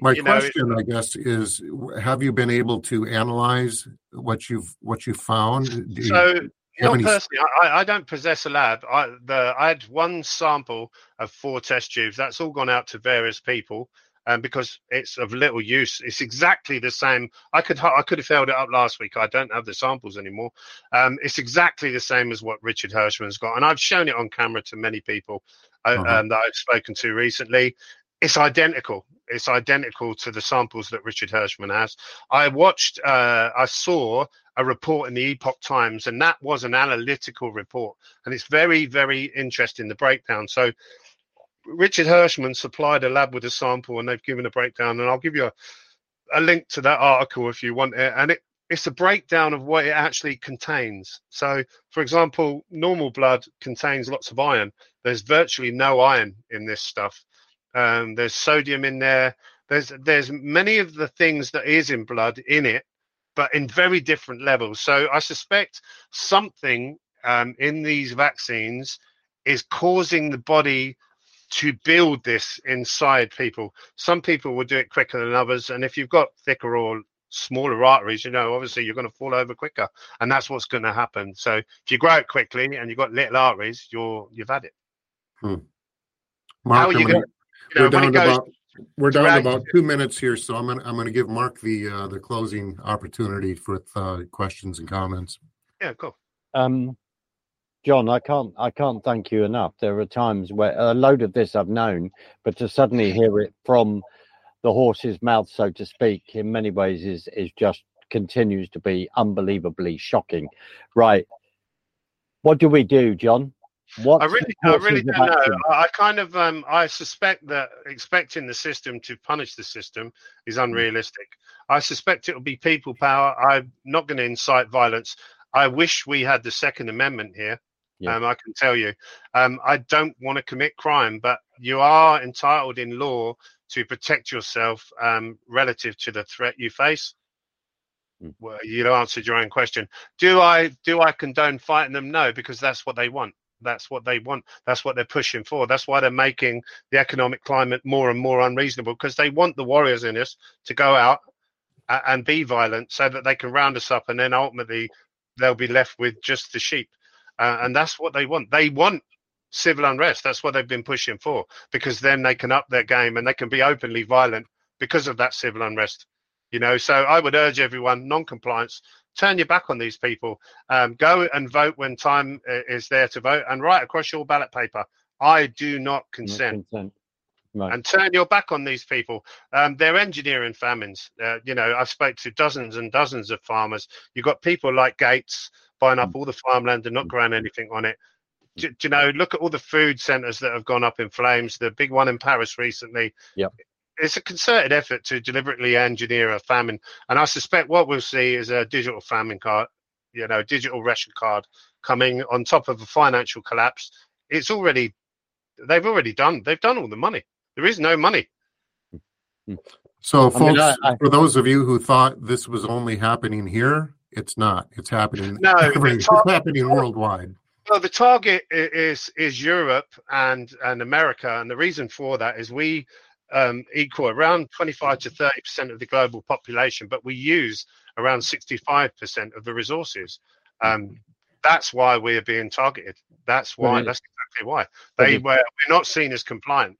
my you know, question, I guess, is: Have you been able to analyze what you've what you found? Do so you not personally, I, I don't possess a lab. I the I had one sample of four test tubes. That's all gone out to various people, um, because it's of little use. It's exactly the same. I could I could have held it up last week. I don't have the samples anymore. Um, it's exactly the same as what Richard Hirschman's got, and I've shown it on camera to many people uh, Uh-huh. um, that I've spoken to recently. It's identical. It's identical to the samples that Richard Hirschman has. I watched. Uh, I saw a report in the Epoch Times, and that was an analytical report, and it's very, very interesting the breakdown. So, Richard Hirschman supplied a lab with a sample, and they've given a breakdown, and I'll give you a, a link to that article if you want it, and it. It's a breakdown of what it actually contains. So, for example, normal blood contains lots of iron. There's virtually no iron in this stuff. Um, there's sodium in there. There's there's many of the things that is in blood in it, but in very different levels. So I suspect something um, in these vaccines is causing the body to build this inside people. Some people will do it quicker than others, and if you've got thicker or smaller arteries, you know, obviously you're going to fall over quicker, and that's what's going to happen. So if you grow it quickly and you've got little arteries, you're you've had it. Mark, How are you gonna- going? You know, we're when down it goes, about we're down to about two minutes here, so I'm gonna I'm gonna give Mark the uh, the closing opportunity for uh, questions and comments. yeah, cool. Um, John, I can't I can't thank you enough. There are times where a load of this I've known, but to suddenly hear it from the horse's mouth, so to speak, in many ways is is just continues to be unbelievably shocking. Right. What do we do, John? What I really, I really don't know. I, I kind of, um, I suspect that expecting the system to punish the system is unrealistic. I suspect it will be people power. I'm not going to incite violence. I wish we had the Second Amendment here. Yeah. Um, I can tell you, um, I don't want to commit crime, but you are entitled in law to protect yourself um, relative to the threat you face. Mm. Well, you answered your own question. Do I do I condone fighting them? No, because that's what they want. That's what they want. That's what they're pushing for. That's why they're making the economic climate more and more unreasonable because they want the warriors in us to go out and be violent so that they can round us up and then ultimately they'll be left with just the sheep. Uh, and that's what they want. They want civil unrest. That's what they've been pushing for because then they can up their game and they can be openly violent because of that civil unrest. You know, so I would urge everyone non-compliance turn your back on these people. Um, go and vote when time uh, is there to vote, and write across your ballot paper. I do not consent. consent. Right. And turn your back on these people. Um, they're engineering famines. Uh, you know, I've spoke to dozens and dozens of farmers. You've got people like Gates buying up mm. all the farmland and not mm. growing anything on it. Do, do you know, look at all the food centres that have gone up in flames. The big one in Paris recently. Yep. It's a concerted effort to deliberately engineer a famine, and I suspect what we'll see is a digital famine card you know, digital ration card coming on top of a financial collapse. It's already, they've already done, they've done all the money. There is no money. Mm. So, I folks, mean, I- I- for those of you who thought this was only happening here, it's not. It's happening. No, every- it's it's happening worldwide. Well, the target is is Europe and and America, and the reason for that is we um, equal around 25 to 30 percent of the global population, but we use around 65 percent of the resources. Um, that's why we are being targeted. That's why. That's exactly why they were. We're not seen as compliant.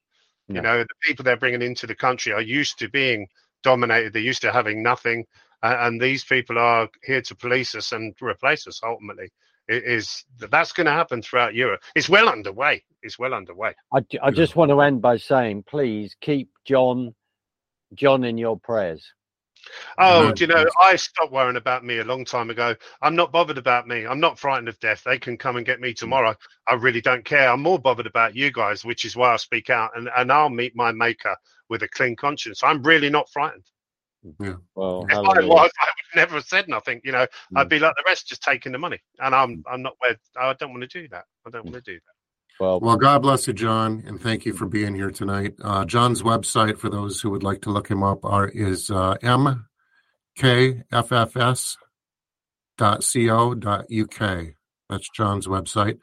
You know, the people they're bringing into the country are used to being dominated. They're used to having nothing, and these people are here to police us and replace us. Ultimately, it is that's going to happen throughout Europe. It's well underway. It's well underway. I, I just want to end by saying, please keep John, John in your prayers. Oh, do you know? I stopped worrying about me a long time ago. I'm not bothered about me. I'm not frightened of death. They can come and get me mm. tomorrow. I really don't care. I'm more bothered about you guys, which is why I speak out, and and I'll meet my maker with a clean conscience. I'm really not frightened. Well, If I hallelujah. was, I would never have said nothing. You know, Mm. I'd be like the rest, just taking the money, and I'm I'm not where I don't want to do that. I don't want to do that. well, Well, God bless you, John, and thank you for being here tonight. Uh, John's website, for those who would like to look him up, are is uh, mkffs dot co dot uk. That's John's website.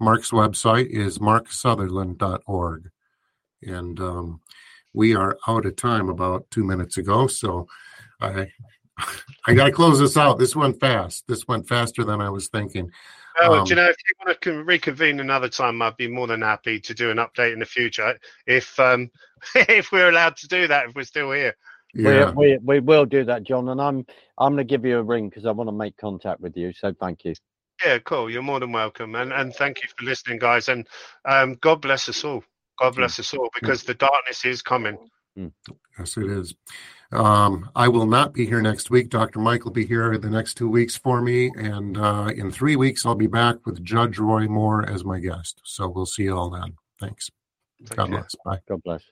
Mark's website is marksutherland.org. And um, we are out of time about two minutes ago, so I I got to close this out. This went fast. This went faster than I was thinking. Oh, Um, do you know if you want to reconvene another time, I'd be more than happy to do an update in the future if um if we're allowed to do that if we're still here. Yeah. we, we we will do that, John, and I'm I'm going to give you a ring because I want to make contact with you. So thank you. Yeah, cool. You're more than welcome, and and thank you for listening, guys. And um, God bless us all. God bless us all, because the darkness is coming. Yes, it is. Um, I will not be here next week. Dr. Mike will be here the next two weeks for me. And uh, in three weeks, I'll be back with Judge Roy Moore as my guest. So we'll see you all then. Thanks. Take God care. bless. Bye. God bless.